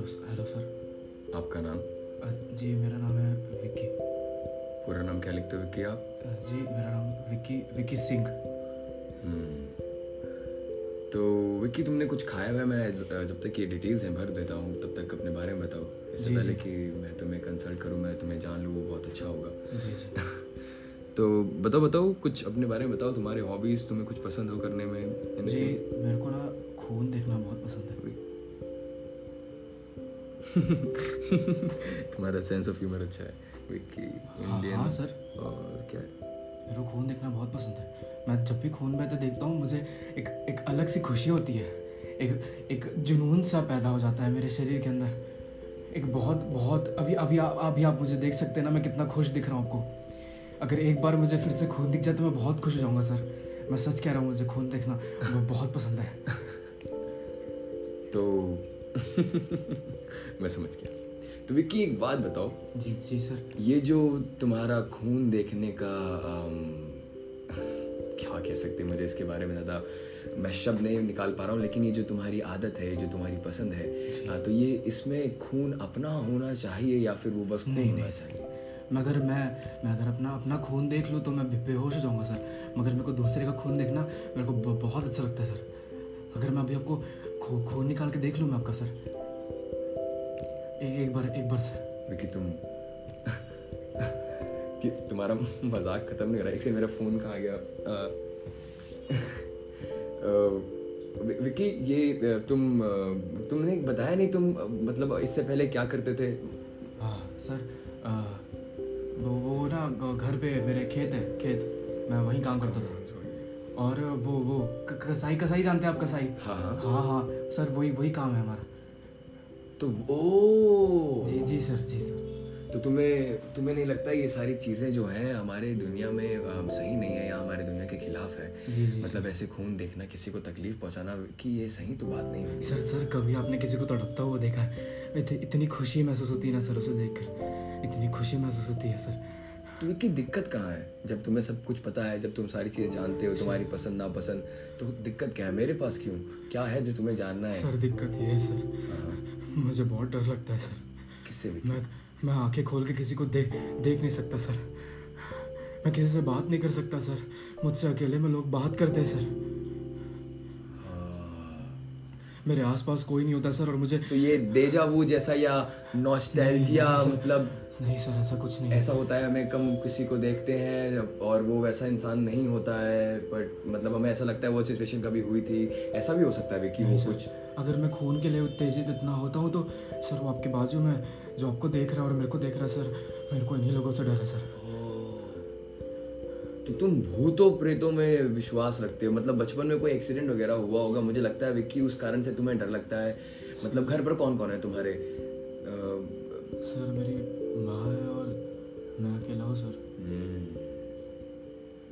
Hello hello sir आपका नाम? जी मेरा नाम है विक्की। पूरा नाम क्या लिखते हो विक्की आप? जी मेरा नाम विक्की विक्की सिंह। हम्म। तो विक्की तुमने कुछ खाया हुआ मैं जब तक ये डिटेल्स हैं भर देता हूँ तब तक अपने बारे में बताओ। इससे पहले कि मैं तुम्हें कंसल्ट करूँ मैं तुम्हें जान लूँ वो बहुत अच्छा होगा। जी जी। तो बताओ बताओ कुछ अपने बारे में बताओ। तुम्हारे हॉबीज़ तुम्हें कुछ पसंद हो करने में? जी मेरे को ना खून देखना बहुत पसंद है। तुम्हारा सेंस ऑफ़ ह्यूमर अच्छा है। विक्की हाँ, इंडियन हाँ, सर। और क्या? है मेरे को खून देखना बहुत पसंद है। मैं जब भी खून बहते देखता हूँ मुझे एक एक अलग सी खुशी होती है। एक एक जुनून सा पैदा हो जाता है मेरे शरीर के अंदर। एक बहुत बहुत अभी अभी आ, अभी आप मुझे देख सकते हैं ना मैं कितना खुश दिख रहा हूँ आपको। अगर एक बार मुझे फिर से खून दिख जाए तो मैं बहुत खुश हो जाऊँगा सर मैं सच कह रहा हूँ मुझे खून देखना बहुत पसंद है। तो मैं समझ गया। तो विक्की एक बात बताओ। जी जी सर। ये जो तुम्हारा खून देखने का अम, क्या कह सकते हैं मुझे इसके बारे में ज़्यादा? मैं शब्द नहीं निकाल पा रहा हूँ लेकिन ये जो तुम्हारी आदत है जो तुम्हारी पसंद है आ, तो ये इसमें खून अपना होना चाहिए या फिर वो बस नहीं, होना नहीं। चाहिए मगर मैं मैं अगर अपना अपना खून देख लूँ तो मैं बेहोश हो जाऊँगा सर। मगर मेरे को दूसरे का खून देखना मेरे को बहुत अच्छा लगता है सर। अगर मैं अभी आपको खू, खून निकाल के देख लूँ मैं आपका सर। ए, एक बार एक बार सर। विक्की तुम कि तुम्हारा मज़ाक खत्म नहीं हो रहा है? इससे मेरा फ़ोन कहाँ गया? आ, अ, वि- विक्की ये तुम तुमने बताया नहीं तुम मतलब इससे पहले क्या करते थे? हाँ सर आ, वो वो ना घर पे मेरे खेत है खेत। मैं वहीं काम करता था। और वो वो कसाई कसाई जानते हैं आप कसाई? हाँ हाँ। हाँ हाँ। सर वही वही काम है हमारा। तो ओ जी जी सर जी सर। तो तुम्हें तुम्हें नहीं लगता ये सारी चीज़ें जो हैं हमारे दुनिया में सही नहीं है या हमारे दुनिया के खिलाफ है? जी जी मतलब ऐसे खून देखना किसी को तकलीफ़ पहुंचाना कि ये सही तो बात नहीं होगी सर सर कभी आपने किसी को तड़पता हुआ देखा है? इत, इतनी खुशी महसूस होती है ना सर उसे देखकर? इतनी खुशी महसूस होती है सर। तो की दिक्कत कहाँ है? जब तुम्हें सब कुछ पता है जब तुम सारी चीज़ें जानते हो तुम्हारी पसंद नापसंद तो दिक्कत क्या है? मेरे पास क्यों? क्या है जो तुम्हें जानना है? सर दिक्कत ये है सर। हाँ, मुझे बहुत डर लगता है सर। किससे भी? मैं मैं आँखें खोल के किसी को देख देख नहीं सकता सर। मैं किसी से बात नहीं कर सकता सर। मुझसे अकेले में लोग बात करते हैं सर। मेरे आसपास कोई नहीं होता सर और मुझे तो ये देजावू जैसा या नॉस्टैल्जिया मतलब नहीं सर ऐसा कुछ नहीं ऐसा होता है हमें कम किसी को देखते हैं और वो वैसा इंसान नहीं होता है बट मतलब हमें ऐसा लगता है वो सिचुएशन कभी हुई थी। ऐसा भी हो सकता है कि वो कुछ अगर मैं खून के लिए उत्तेजित इतना होता हूँ तो सर वो आपके बाजू में जो आपको देख रहा है और मेरे को देख रहा है सर मेरे को इन्हीं लोगों से डर है सर। तो तुम भूतों प्रेतों में विश्वास रखते हो? मतलब बचपन में कोई एक्सीडेंट वगैरह हुआ होगा? मुझे लगता है विक्की उस कारण से तुम्हें डर लगता है। मतलब घर पर कौन कौन है तुम्हारे? सर मेरी माँ है और मैं अकेला हूँ सर। हम्म।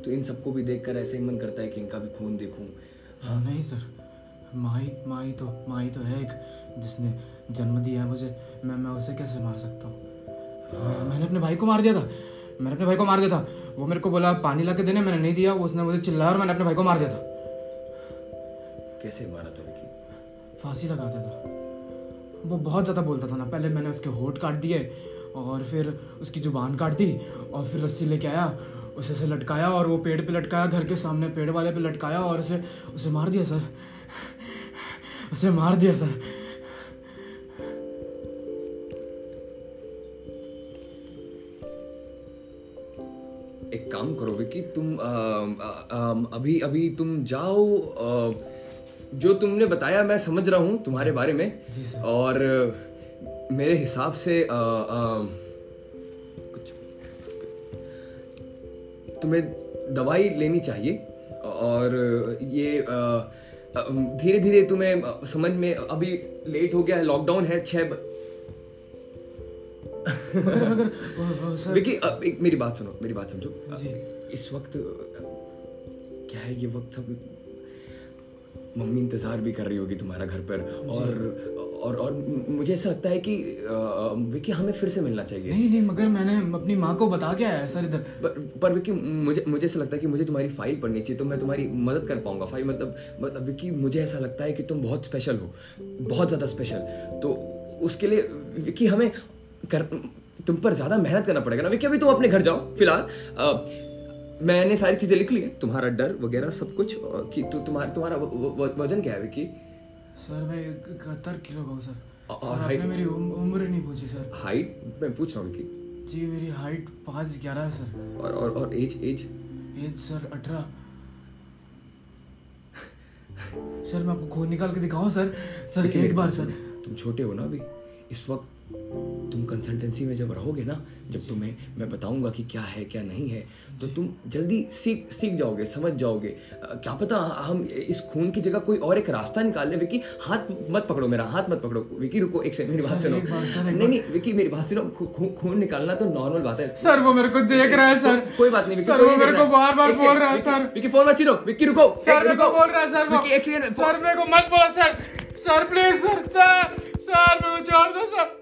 तो इन सबको भी देखकर ऐसे ही मन करता है कि इनका भी खून देखूँ? हाँ नहीं सर। माई माई तो माई तो है एक जिसने जन्म दिया है मुझे। मैं मैं उसे कैसे मार सकता हूँ? मैं- मैंने अपने भाई को मार दिया था। मैंने अपने भाई को मार दिया था। वो मेरे को बोला पानी ला के देने मैंने नहीं दिया। उसने मुझे चिल्लाया और मैंने अपने भाई को मार दिया था। कैसे मारा था विक्की फांसी लगा दिया था। वो बहुत ज़्यादा बोलता था ना। पहले मैंने उसके होठ काट दिए और फिर उसकी ज़ुबान काट दी और फिर रस्सी लेके आया उसे से लटकाया और वो पेड़ पे लटकाया घर के सामने पेड़ वाले पे लटकाया और उसे उसे मार दिया सर। उसे मार दिया सर। काम करो विक्की तुम अ, अ, अ, अभी अभी तुम जाओ अ, जो तुमने बताया मैं समझ रहा हूँ तुम्हारे बारे में। जी सर। और मेरे हिसाब से अ, अ, कुछ तुम्हें दवाई लेनी चाहिए। और ये धीरे धीरे तुम्हें समझ में अभी लेट हो गया है लॉकडाउन है छः मगर विकी अ, एक मेरी बात सुनो मेरी बात समझो। इस वक्त क्या है ये वक्त सब मम्मी इंतज़ार भी कर रही होगी तुम्हारा घर पर। और और और मुझे ऐसा लगता है कि विकी हमें फिर से मिलना चाहिए। नहीं नहीं मगर मैंने अपनी माँ को बता के आया है सर इधर। पर, पर विकी मुझे मुझे ऐसा लगता है कि मुझे तुम्हारी फ़ाइल पढ़नी चाहिए तो मैं तुम्हारी मदद कर पाऊँगा। फ़ाइल मतलब मतलब विकी मुझे ऐसा लगता है कि तुम बहुत स्पेशल हो बहुत ज़्यादा स्पेशल। तो उसके लिए विक्की हमें कर तुम पर ज़्यादा मेहनत करना पड़ेगा ना। विक्की अभी तुम अपने घर जाओ फ़िलहाल। मैंने सारी चीज़ें लिख ली हैं। तुम्हारा डर वगैरह सब कुछ कि तु, तुम्हारा तुम्हारा व- व- व- वज़न क्या है विक्की? सर मैं इकहत्तर किलो का हूँ सर। और सर height? आपने मेरी उम्र नहीं पूछी सर। हाइट मैं पूछ रहा हूँ विक्की। जी मेरी हाइट पाँच ग्यारह है सर। और और और एज एज एज सर अठारह। सर मैं आपको खून निकाल के दिखाऊँ सर? सर एक बार सर। तुम छोटे हो ना अभी। इस वक्त तुम कंसल्टेंसी में जब रहोगे ना जब तुम्हें मैं बताऊँगा कि क्या है क्या नहीं है तो तुम जल्दी सीख सीख जाओगे समझ जाओगे। अ, क्या पता हम इस खून की जगह कोई और एक रास्ता निकाल लें विकी हाथ मत पकड़ो मेरा हाथ मत पकड़ो। विकी रुको एक सेकंड मेरी बात सुनो। नहीं नहीं विकी मेरी बात सुनो खू- खू- खून निकालना तो नॉर्मल बात है। सर वो मेरे को देख रहा है सर। कोई बात नहीं सर वो मेरे को बार बार बोल रहा है सर। विक्की फ़ोन मत छीनो विक्की रुको सर मेरे को। बोल रहा है सर वो। विक्की एक सेकंड सर मेरे को मत बोलो sir. Sir please sir sir. Sir मेरे को छोड़ दो सर।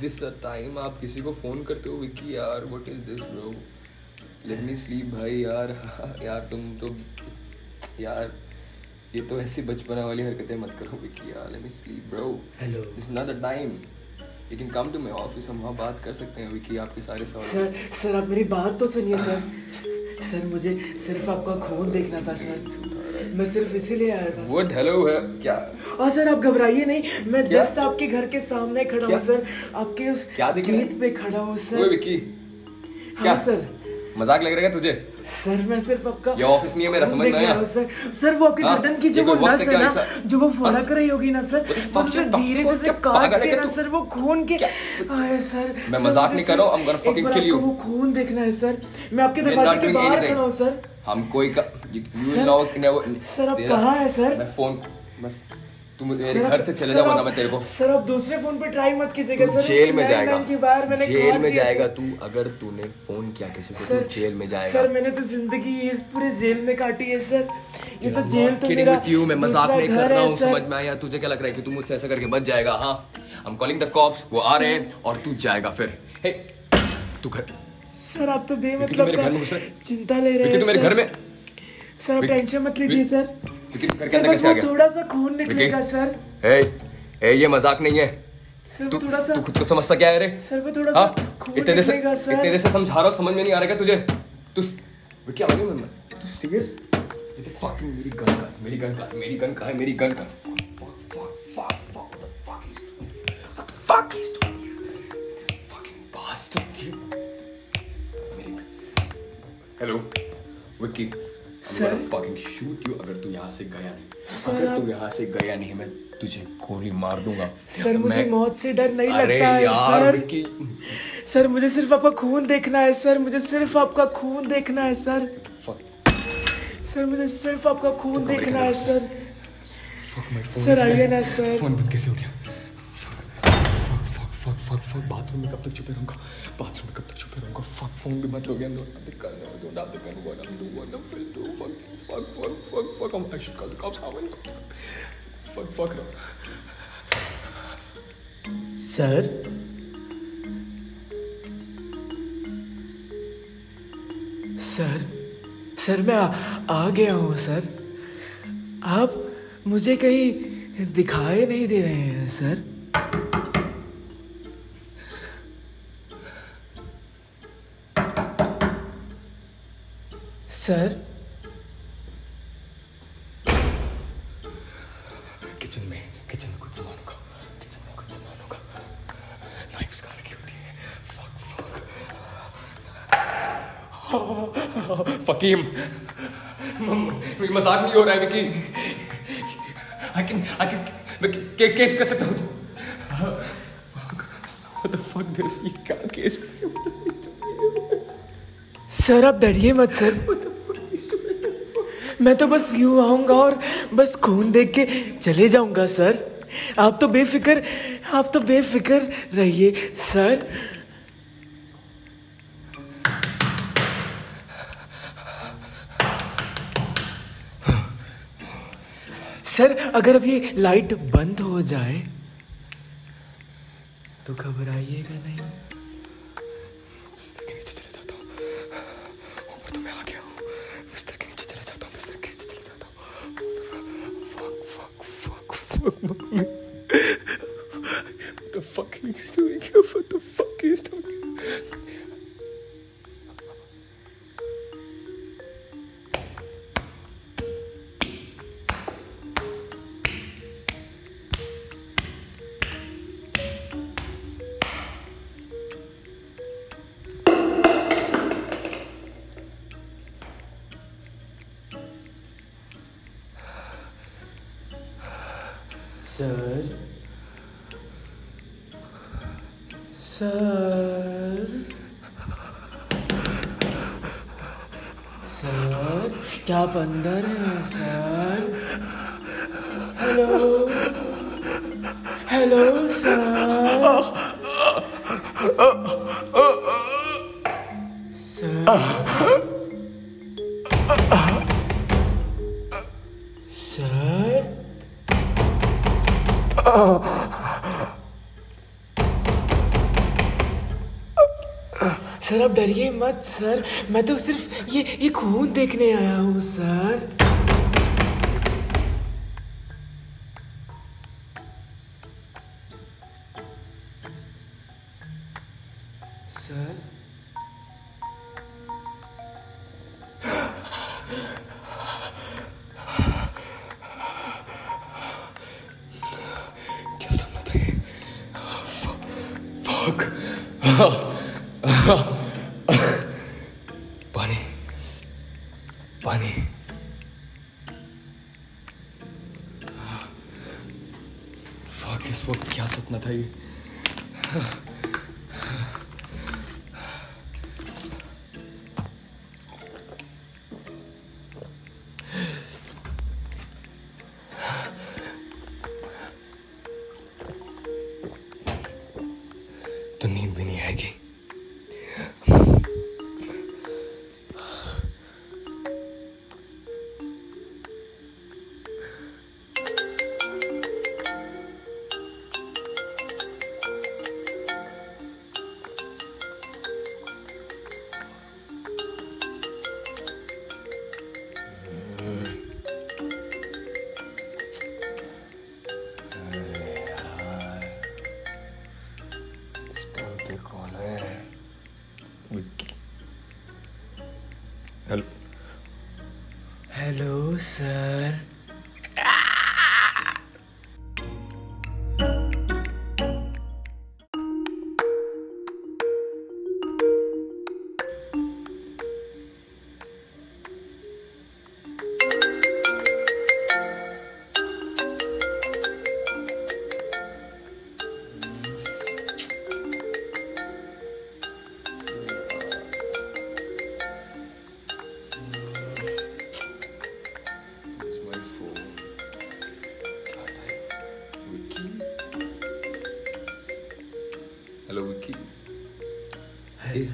This the time आप किसी को फ़ोन करते हो विकी यार what is this bro let me sleep भाई यार यार तुम तो यार ये तो ऐसी बचपना वाली हरकतें मत करो विकी यार let me sleep bro hello this not the time you can come to my office हम वहाँ बात कर सकते हैं विकी आपके सारे सवाल। सर सर आप मेरी बात तो सुनिए सर सर मुझे सिर्फ़ आपका खून देखना था सर मैं सिर्फ़ इसीलिए आया था वो हेलो है क्या? और सर आप घबराइए नहीं मैं जस्ट आपके घर के सामने खड़ा? हूँ सर आपके उस क्या है? गेट पे खड़ा हूँ सर विकी हाँ क्या? सर मज़ाक लग रहा है तुझे? सर मैं सिर्फ़ आपका ये ऑफ़िस नहीं है मेरा, समझ में आया? सर सर वो आपकी हाँ, गर्दन की जो ये वो नस है है ना? जो वो फड़क हाँ? रही होगी ना सर fuck, उसे you धीरे से उसे काट के ना सर वो खून के आए सर मैं मज़ाक नहीं कर रहा हूँ, fucking एक बार kill you. आपको वो खून देखना है सर मैं आपके दरवाजे के बाहर खड़ा हूँ सर हम कोई का you, you sir, know never sir, आप कहाँ हैं, सर? मैं फ़ोन मैं तू मेरे घर से चले जा वरना मैं तेरे को सर आप दूसरे फ़ोन पे ट्राई मत कीजिएगा सर जेल में जाएगा। मैंने जेल में जाएगा तू अगर तूने फ़ोन किया किसी को तू जेल में जाएगा। सर मैंने तो ज़िंदगी इस पूरे जेल में काटी है सर ये तो जेल तो मेरा with मैं मज़ाक नहीं कर रहा हूँ समझ में आया? तुझे क्या लग रहा है कि तू मुझसे ऐसा करके बच जाएगा हाँ? हम कॉलिंग द कॉप्स वो आ रहे हैं और तू जाएगा फिर। हे तू घर सर आप तो बेमतलब का? चिंता ले रहे हैं तू मेरे घर में सर आप टेंशन मत लीजिए सर सर बस वो थोड़ा सा खून निकलेगा सर ए ए ये मज़ाक नहीं है। सर तू थोड़ा सा तू खुद को समझता क्या है रे? सर वो थोड़ा हाँ? सा खून इतने देर से निकलेगा इतने देर से समझा रहा हूँ समझ में नहीं आ रहा क्या तुझे? तू विकी आवाज़ नहीं तू सीरियस ये तो fucking मेरी गन का मेरी गन का मेरी गन का है मेरी गन का। The fuck he's doing here? This fucking bastard you मेरी hello Vicky Gonna fucking shoot you अगर तू यहाँ से गया नहीं। अगर तू यहाँ से गया नहीं मैं तुझे गोली मार दूँगा। सर मुझे मौत से डर नहीं लगता है सर सर मुझे सिर्फ़ आपका खून देखना है सर मुझे सिर्फ़ आपका खून देखना है सर सर मुझे सिर्फ़ आपका खून देखना है sir sir fuck my phone Sir, is आइए ना, सर फ़ोन बंद कैसे हो गया? फक बाथरूम में कब तक छुपे रहूँगा? बाथरूम में कब तक छुपे रहूँगा? फक फ़ोन भी मत लोगे नो नथिंग कर नो डू नथिंग कर what I do what I feel do fuck fuck fuck fuck fuck I should call the cops how will fuck fuck sir sir sir मैं आ, आ गया हूँ sir आप मुझे कहीं दिखाई नहीं दे रहे हैं सर सर। किचन में किचन में कुछ सामान होगा किचन में कुछ सामान होगा। नाइफ्स कहाँ रखी होती है। Fuck fuck फकीम मज़ाक नहीं हो रहा है Vicky. I can I can case कर सकता हूँ? What the fuck this ये क्या केस सर आप डरिए मत सर। मैं तो बस यूँ आऊँगा और बस खून देख के चले जाऊँगा, सर। आप तो बेफिक्र, आप तो बेफिक्र रहिए, सर। सर, अगर अभी लाइट बंद हो जाए तो घबराइएगा नहीं। What the fuck is doing what the fuck is doing sir sir sir क्या आप अंदर हैं sir hello hello sir sir sir, आप डरिए मत, सर। मैं तो सिर्फ़ ये ये खून देखने आया हूँ, सर। पानी फक इस वक्त क्या सपना था ये? हेलो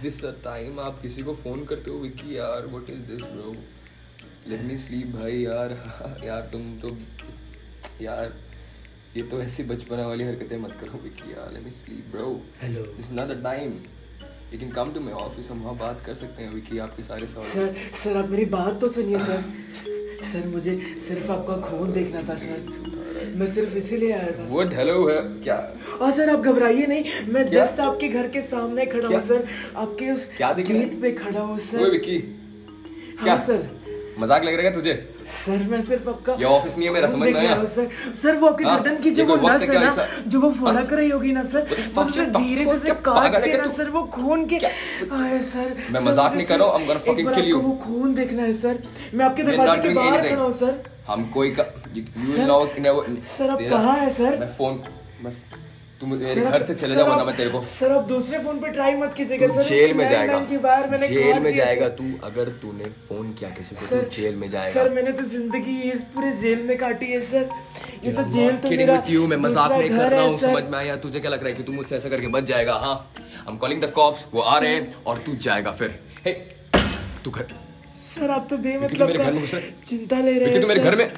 दिस द टाइम आप किसी को फ़ोन करते हो विक्की यार what is this bro let me sleep भाई यार यार तुम तो यार ये तो ऐसी बचपना वाली हरकतें मत करो विक्की यार let me sleep bro hello this not the time you can come to my office हम वहाँ बात कर सकते हैं विक्की आपके सारे सवाल। सर सर आप मेरी बात तो सुनिए सर सर मुझे सिर्फ़ आपका खून देखना था सर मैं सिर्फ़ इसीलिए आया था। व्हाट हेलो है क्या? और सर आप घबराइए नहीं। मैं जस्ट आपके घर के सामने खड़ा हूँ क्या? सर। आपके उस क्या? गेट पे खड़ा हूँ सर। विक्की। हाँ सर। मज़ाक लग रहा है तुझे? सर मैं सिर्फ़ आपका ये ऑफ़िस नहीं है मेरा, समझ में आया? सर। सर वो आपके हाँ, गर्दन की जो वो नस है ना जो वो फड़क हाँ? रही होगी ना सर fuck उसे धीरे से उसे काट के ना सर वो खून के आए सर। मैं मज़ाक नहीं कर रहा हूँ, fucking एक बार kill you. आपको वो खून देखना है सर। मैं आपके दरवाजे के बाहर खड़ा हूँ सर। हम कोई का you, you सर, सर, आप कहाँ हैं, सर? मैं फ़ोन मैं तू मेरे घर से चले सर, जा वरना मैं तेरे को सर आप दूसरे फ़ोन पे ट्राई मत कीजिएगा। सर जेल में जाएगा। की बार मैंने जेल में जाएगा तू अगर तूने फ़ोन किया किसी को तू जेल में जाएगा। सर मैंने तो ज़िंदगी इस पूरे जेल में काटी है सर। ये तो जेल तो मेरा मैं मज़ाक नहीं कर रहा है हूँ समझ में आया? तुझे क्या लग रहा है कि तू मुझसे ऐसा करके बच जाएगा? हाँ I am calling the cops वो आ रहे हैं और तू जाएगा फिर। हे तू घर। सर आप तो बेमतलब है? चिंता ले रहे हैं तू मेरे घर में।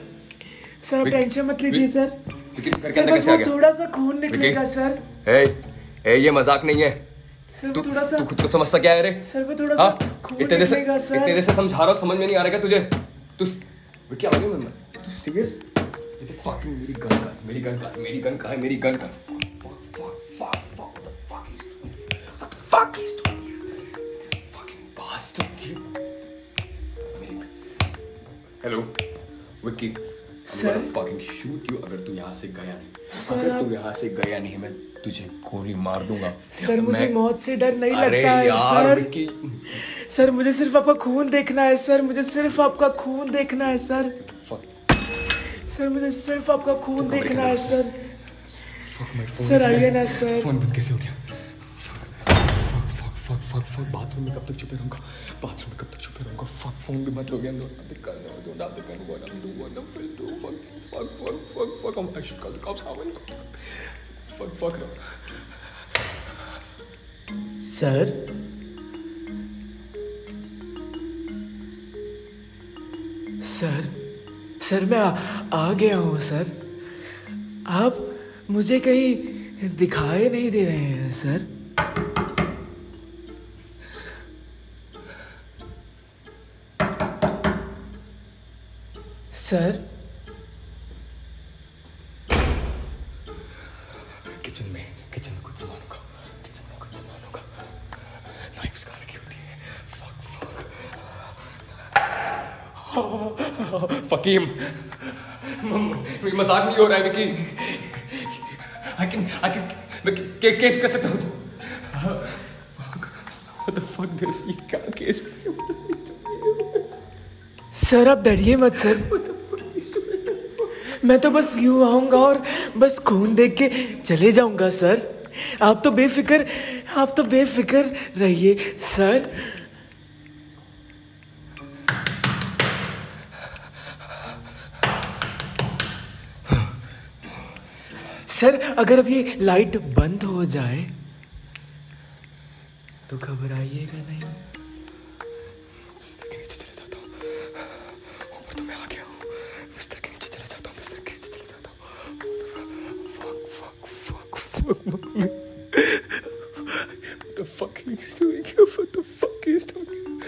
सर आप टेंशन मत लीजिए सर। तू अंदर कैसे आ गया? थोड़ा सा खून निकलेगा सर। हे हे ये मज़ाक नहीं है। तू तू खुद को समझता क्या है रे? सर वो थोड़ा सा हाँ? खून इतने देर से इतने देर से समझा रहा हूँ समझ में नहीं आ रहा क्या तुझे? तू विकी आ गई मैं तू सीरियस ये तो fucking मेरी गन का मेरी गन का मेरी गन का है मेरी गन का fuck doing here? this fucking bastard hello gonna fucking shoot you अगर तू यहाँ से गया नहीं। Sir, अगर तू यहाँ से गया नहीं मैं तुझे गोली मार दूँगा। सर मुझे मैं- मौत से डर नहीं लगता है सर सर मुझे सिर्फ़ आपका खून देखना है सर मुझे सिर्फ़ आपका खून देखना है सर सर मुझे सिर्फ़ आपका खून देखना है सर सर आइए ना सर फ़ोन बंद कैसे हो गया? फक फक बाथरूम में कब तक छुपे रहूँगा? बाथरूम में कब तक छुपे रहूँगा? फक फ़ोन भी बंद हो गया। नोट नथिंग कर नो डू नथिंग कर what I am do what I fuck fuck fuck fuck fuck come I should call the cops how will fuck fuck sir sir sir मैं आ, आ गया हूँ सर आप मुझे कहीं दिखाई नहीं दे रहे हैं सर सर किचन में किचन में कुछ सामान होगा किचन में कुछ सामान होगा। नाइफ्स कहाँ रखी होती है? फक फक फकीम मज़ाक नहीं हो रहा है Vicky. I can I can के, केस कर सकता हूँ? What the fuck this ये क्या केस सर आप डरिए मत सर मैं तो बस यूँ आऊँगा और बस खून देख के चले जाऊँगा, सर। आप तो बेफिक्र, आप तो बेफिक्र रहिए, सर। सर, अगर ये लाइट बंद हो जाए तो घबराइएगा नहीं। What the fuck is doing? What the fuck is doing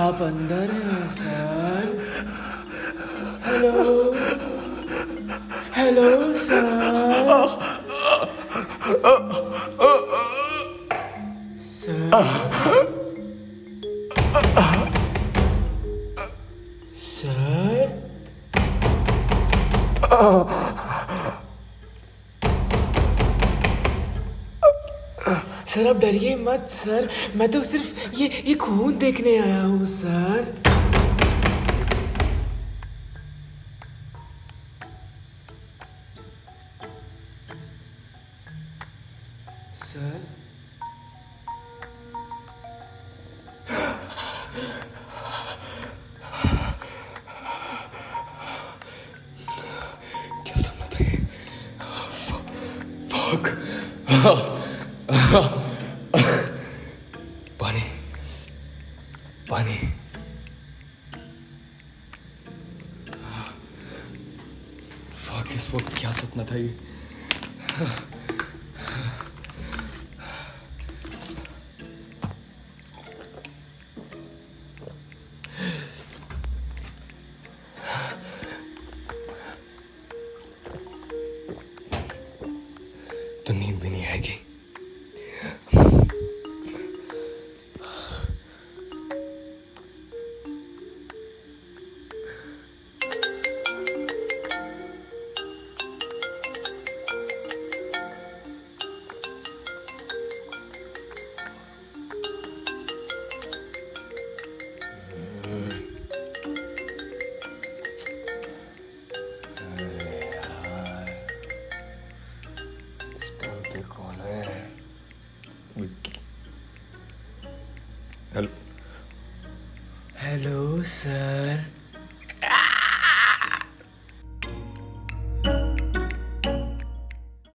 आप अंदर हैं sir. Hello hello sir sir sir आप डरिए मत, सर। मैं तो सिर्फ़ ये ये खून देखने आया हूँ, सर। सर? क्या फक। था ये